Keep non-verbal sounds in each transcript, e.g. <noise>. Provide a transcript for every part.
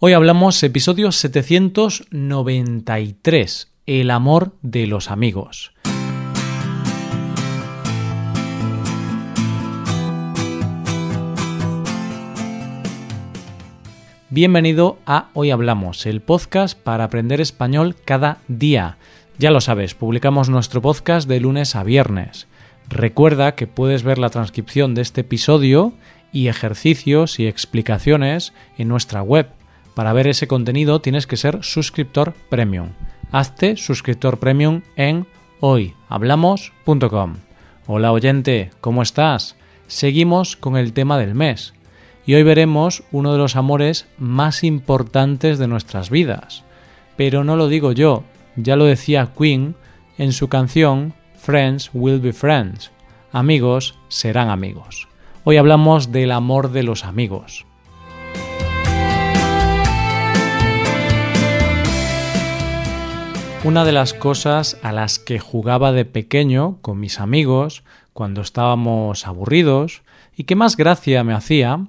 Hoy hablamos episodio 793, El amor de los amigos. Bienvenido a Hoy Hablamos, el podcast para aprender español cada día. Ya lo sabes, publicamos nuestro podcast de lunes a viernes. Recuerda que puedes ver la transcripción de este episodio y ejercicios y explicaciones en nuestra web para ver ese contenido tienes que ser suscriptor premium. Hazte suscriptor premium en hoyhablamos.com. Hola oyente, ¿cómo estás? Seguimos con el tema del mes y hoy veremos uno de los amores más importantes de nuestras vidas. Pero no lo digo yo, ya lo decía Queen en su canción Friends Will Be Friends. Amigos serán amigos. Hoy hablamos del amor de los amigos. Una de las cosas a las que jugaba de pequeño con mis amigos cuando estábamos aburridos y que más gracia me hacía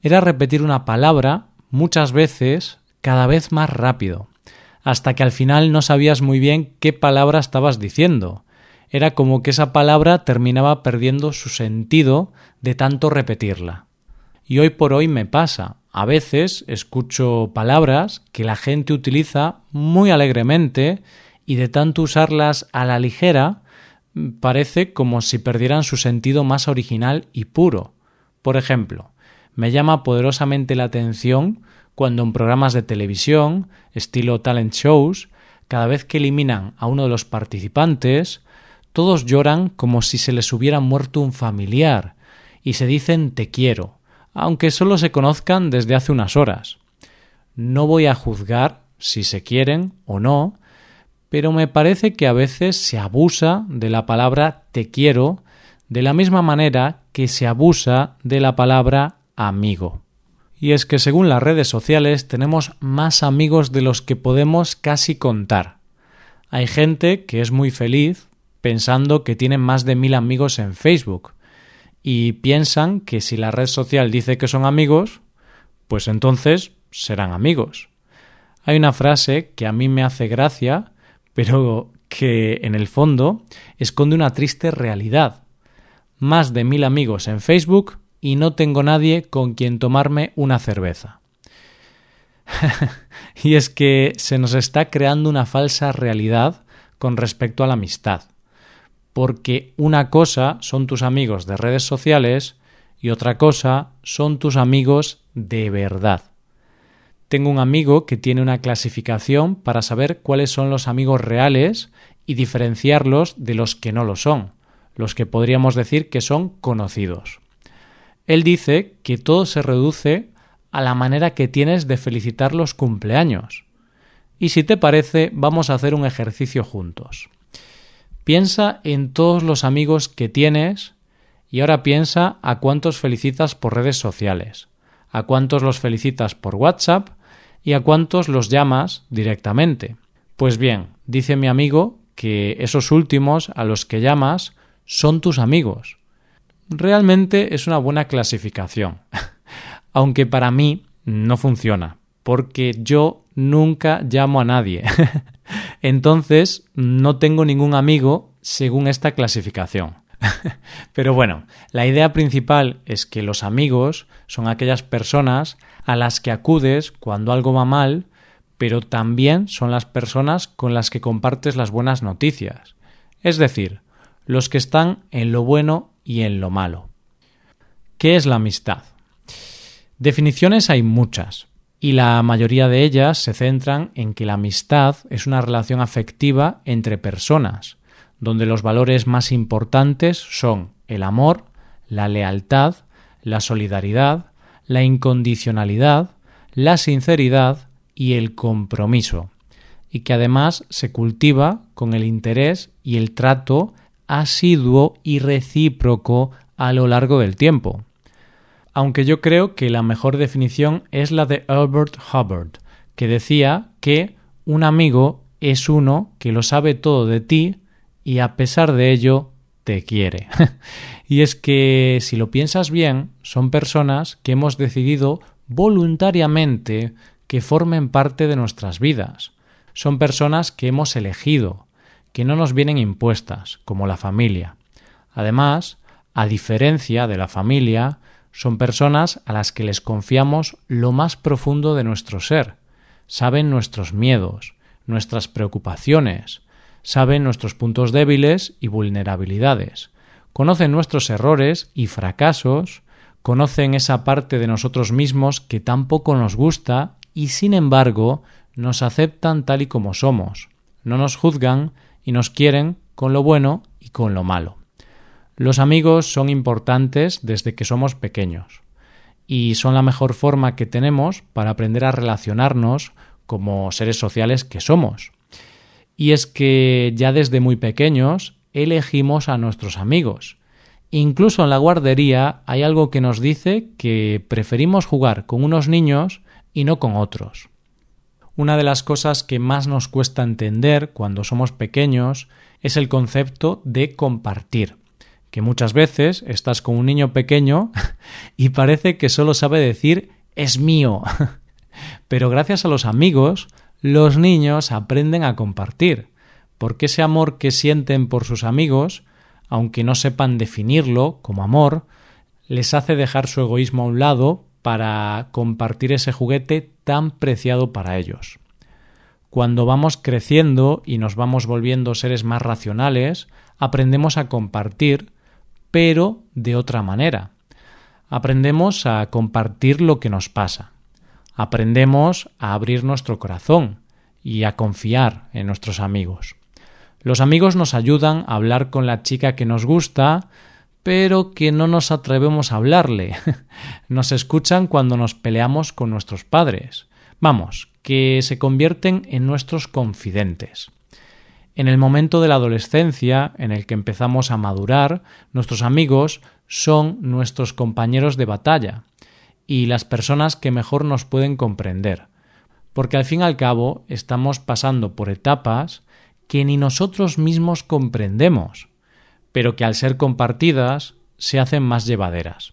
era repetir una palabra muchas veces cada vez más rápido, hasta que al final no sabías muy bien qué palabra estabas diciendo. Era como que esa palabra terminaba perdiendo su sentido de tanto repetirla. Y hoy por hoy me pasa. A veces escucho palabras que la gente utiliza muy alegremente y de tanto usarlas a la ligera parece como si perdieran su sentido más original y puro. Por ejemplo, me llama poderosamente la atención cuando en programas de televisión, estilo talent shows, cada vez que eliminan a uno de los participantes, todos lloran como si se les hubiera muerto un familiar y se dicen te quiero, aunque solo se conozcan desde hace unas horas. No voy a juzgar si se quieren o no, pero me parece que a veces se abusa de la palabra te quiero de la misma manera que se abusa de la palabra amigo. Y es que según las redes sociales tenemos más amigos de los que podemos casi contar. Hay gente que es muy feliz pensando que tiene más de mil amigos en Facebook, y piensan que si la red social dice que son amigos, pues entonces serán amigos. Hay una frase que a mí me hace gracia, pero que en el fondo esconde una triste realidad. Más de mil amigos en Facebook y no tengo nadie con quien tomarme una cerveza. <laughs> y es que se nos está creando una falsa realidad con respecto a la amistad porque una cosa son tus amigos de redes sociales y otra cosa son tus amigos de verdad. Tengo un amigo que tiene una clasificación para saber cuáles son los amigos reales y diferenciarlos de los que no lo son, los que podríamos decir que son conocidos. Él dice que todo se reduce a la manera que tienes de felicitar los cumpleaños. Y si te parece, vamos a hacer un ejercicio juntos. Piensa en todos los amigos que tienes y ahora piensa a cuántos felicitas por redes sociales, a cuántos los felicitas por WhatsApp y a cuántos los llamas directamente. Pues bien, dice mi amigo que esos últimos a los que llamas son tus amigos. Realmente es una buena clasificación, <laughs> aunque para mí no funciona, porque yo nunca llamo a nadie. <laughs> Entonces, no tengo ningún amigo según esta clasificación. <laughs> Pero bueno, la idea principal es que los amigos son aquellas personas a las que acudes cuando algo va mal, pero también son las personas con las que compartes las buenas noticias. Es decir, los que están en lo bueno y en lo malo. ¿Qué es la amistad? Definiciones hay muchas, y la mayoría de ellas se centran en que la amistad es una relación afectiva entre personas, donde los valores más importantes son el amor, la lealtad, la solidaridad, la incondicionalidad, la sinceridad y el compromiso, y que además se cultiva con el interés y el trato asiduo y recíproco a lo largo del tiempo aunque yo creo que la mejor definición es la de Albert Hubbard, que decía que un amigo es uno que lo sabe todo de ti y a pesar de ello te quiere. <laughs> y es que si lo piensas bien, son personas que hemos decidido voluntariamente que formen parte de nuestras vidas. Son personas que hemos elegido, que no nos vienen impuestas, como la familia. Además, a diferencia de la familia, son personas a las que les confiamos lo más profundo de nuestro ser. Saben nuestros miedos, nuestras preocupaciones, saben nuestros puntos débiles y vulnerabilidades, conocen nuestros errores y fracasos, conocen esa parte de nosotros mismos que tampoco nos gusta y sin embargo nos aceptan tal y como somos, no nos juzgan y nos quieren con lo bueno y con lo malo. Los amigos son importantes desde que somos pequeños y son la mejor forma que tenemos para aprender a relacionarnos como seres sociales que somos. Y es que ya desde muy pequeños elegimos a nuestros amigos. Incluso en la guardería hay algo que nos dice que preferimos jugar con unos niños y no con otros. Una de las cosas que más nos cuesta entender cuando somos pequeños es el concepto de compartir que muchas veces estás con un niño pequeño <laughs> y parece que solo sabe decir es mío. <laughs> Pero gracias a los amigos, los niños aprenden a compartir, porque ese amor que sienten por sus amigos, aunque no sepan definirlo como amor, les hace dejar su egoísmo a un lado para compartir ese juguete tan preciado para ellos. Cuando vamos creciendo y nos vamos volviendo seres más racionales, aprendemos a compartir pero de otra manera. Aprendemos a compartir lo que nos pasa. Aprendemos a abrir nuestro corazón y a confiar en nuestros amigos. Los amigos nos ayudan a hablar con la chica que nos gusta, pero que no nos atrevemos a hablarle. <laughs> Nos escuchan cuando nos peleamos con nuestros padres. Vamos, que se convierten en nuestros confidentes. En el momento de la adolescencia, en el que empezamos a madurar, nuestros amigos son nuestros compañeros de batalla y las personas que mejor nos pueden comprender, porque al fin y al cabo estamos pasando por etapas que ni nosotros mismos comprendemos, pero que al ser compartidas se hacen más llevaderas.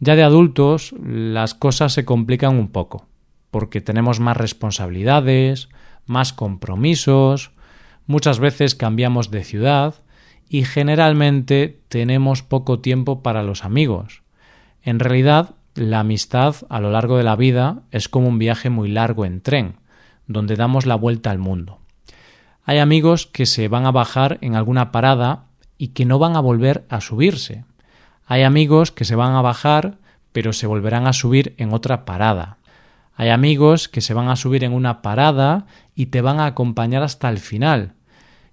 Ya de adultos las cosas se complican un poco, porque tenemos más responsabilidades, más compromisos, Muchas veces cambiamos de ciudad y generalmente tenemos poco tiempo para los amigos. En realidad, la amistad a lo largo de la vida es como un viaje muy largo en tren, donde damos la vuelta al mundo. Hay amigos que se van a bajar en alguna parada y que no van a volver a subirse. Hay amigos que se van a bajar pero se volverán a subir en otra parada. Hay amigos que se van a subir en una parada y te van a acompañar hasta el final,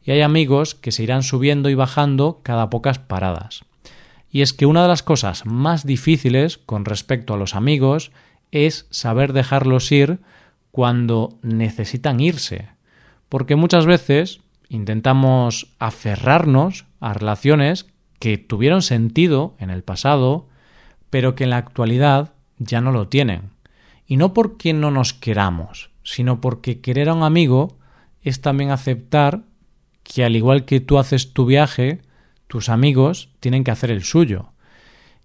y hay amigos que se irán subiendo y bajando cada pocas paradas. Y es que una de las cosas más difíciles con respecto a los amigos es saber dejarlos ir cuando necesitan irse, porque muchas veces intentamos aferrarnos a relaciones que tuvieron sentido en el pasado, pero que en la actualidad ya no lo tienen. Y no porque no nos queramos, sino porque querer a un amigo es también aceptar que al igual que tú haces tu viaje, tus amigos tienen que hacer el suyo.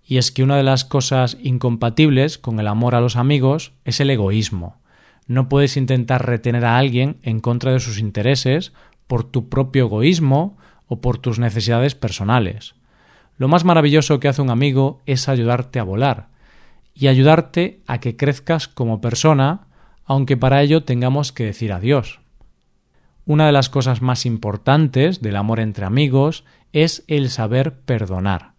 Y es que una de las cosas incompatibles con el amor a los amigos es el egoísmo. No puedes intentar retener a alguien en contra de sus intereses por tu propio egoísmo o por tus necesidades personales. Lo más maravilloso que hace un amigo es ayudarte a volar y ayudarte a que crezcas como persona, aunque para ello tengamos que decir adiós. Una de las cosas más importantes del amor entre amigos es el saber perdonar.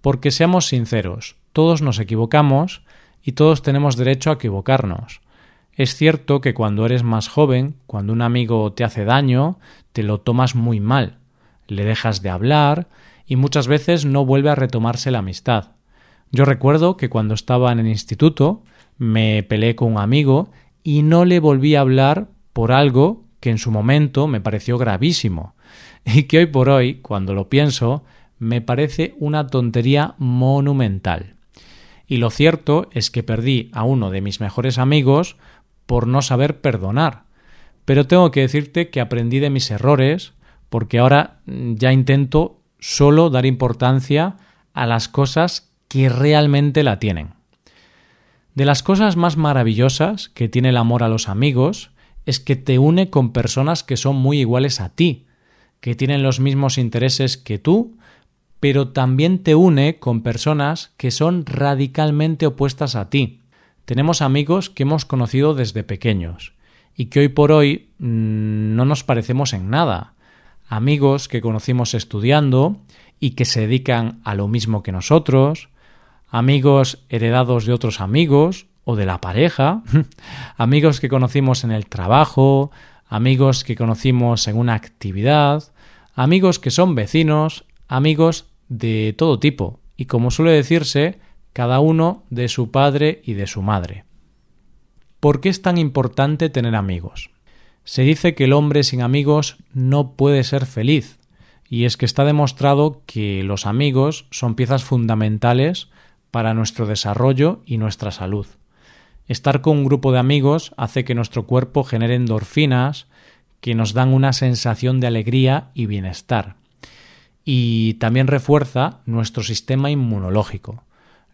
Porque seamos sinceros, todos nos equivocamos y todos tenemos derecho a equivocarnos. Es cierto que cuando eres más joven, cuando un amigo te hace daño, te lo tomas muy mal, le dejas de hablar y muchas veces no vuelve a retomarse la amistad. Yo recuerdo que cuando estaba en el instituto me peleé con un amigo y no le volví a hablar por algo que en su momento me pareció gravísimo y que hoy por hoy, cuando lo pienso, me parece una tontería monumental. Y lo cierto es que perdí a uno de mis mejores amigos por no saber perdonar. Pero tengo que decirte que aprendí de mis errores porque ahora ya intento solo dar importancia a las cosas que realmente la tienen. De las cosas más maravillosas que tiene el amor a los amigos es que te une con personas que son muy iguales a ti, que tienen los mismos intereses que tú, pero también te une con personas que son radicalmente opuestas a ti. Tenemos amigos que hemos conocido desde pequeños y que hoy por hoy mm, no nos parecemos en nada. Amigos que conocimos estudiando y que se dedican a lo mismo que nosotros, amigos heredados de otros amigos o de la pareja, amigos que conocimos en el trabajo, amigos que conocimos en una actividad, amigos que son vecinos, amigos de todo tipo, y como suele decirse, cada uno de su padre y de su madre. ¿Por qué es tan importante tener amigos? Se dice que el hombre sin amigos no puede ser feliz, y es que está demostrado que los amigos son piezas fundamentales para nuestro desarrollo y nuestra salud. Estar con un grupo de amigos hace que nuestro cuerpo genere endorfinas que nos dan una sensación de alegría y bienestar. Y también refuerza nuestro sistema inmunológico,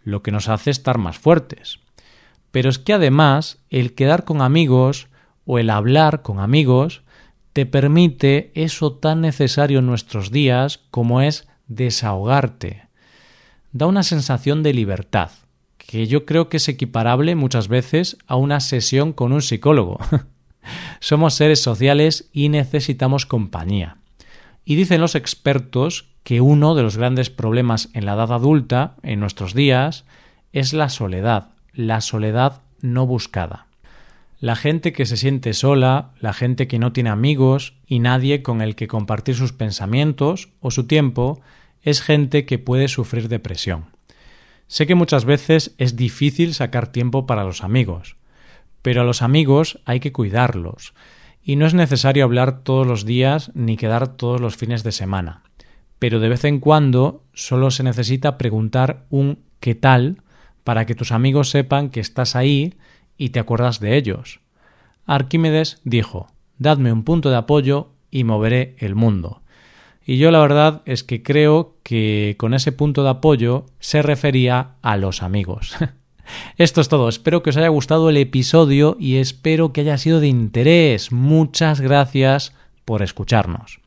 lo que nos hace estar más fuertes. Pero es que además el quedar con amigos o el hablar con amigos te permite eso tan necesario en nuestros días como es desahogarte. Da una sensación de libertad, que yo creo que es equiparable muchas veces a una sesión con un psicólogo. <laughs> Somos seres sociales y necesitamos compañía. Y dicen los expertos que uno de los grandes problemas en la edad adulta, en nuestros días, es la soledad, la soledad no buscada. La gente que se siente sola, la gente que no tiene amigos y nadie con el que compartir sus pensamientos o su tiempo, es gente que puede sufrir depresión. Sé que muchas veces es difícil sacar tiempo para los amigos, pero a los amigos hay que cuidarlos, y no es necesario hablar todos los días ni quedar todos los fines de semana. Pero de vez en cuando solo se necesita preguntar un ¿qué tal? para que tus amigos sepan que estás ahí y te acuerdas de ellos. Arquímedes dijo Dadme un punto de apoyo y moveré el mundo. Y yo la verdad es que creo que con ese punto de apoyo se refería a los amigos. <laughs> Esto es todo, espero que os haya gustado el episodio y espero que haya sido de interés. Muchas gracias por escucharnos.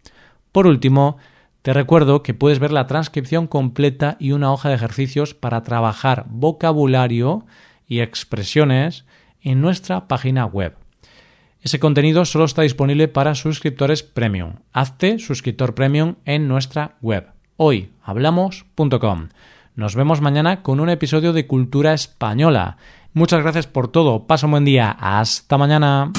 Por último, te recuerdo que puedes ver la transcripción completa y una hoja de ejercicios para trabajar vocabulario y expresiones en nuestra página web. Ese contenido solo está disponible para suscriptores premium. Hazte suscriptor premium en nuestra web hoyhablamos.com. Nos vemos mañana con un episodio de Cultura Española. Muchas gracias por todo. Pasa un buen día. Hasta mañana.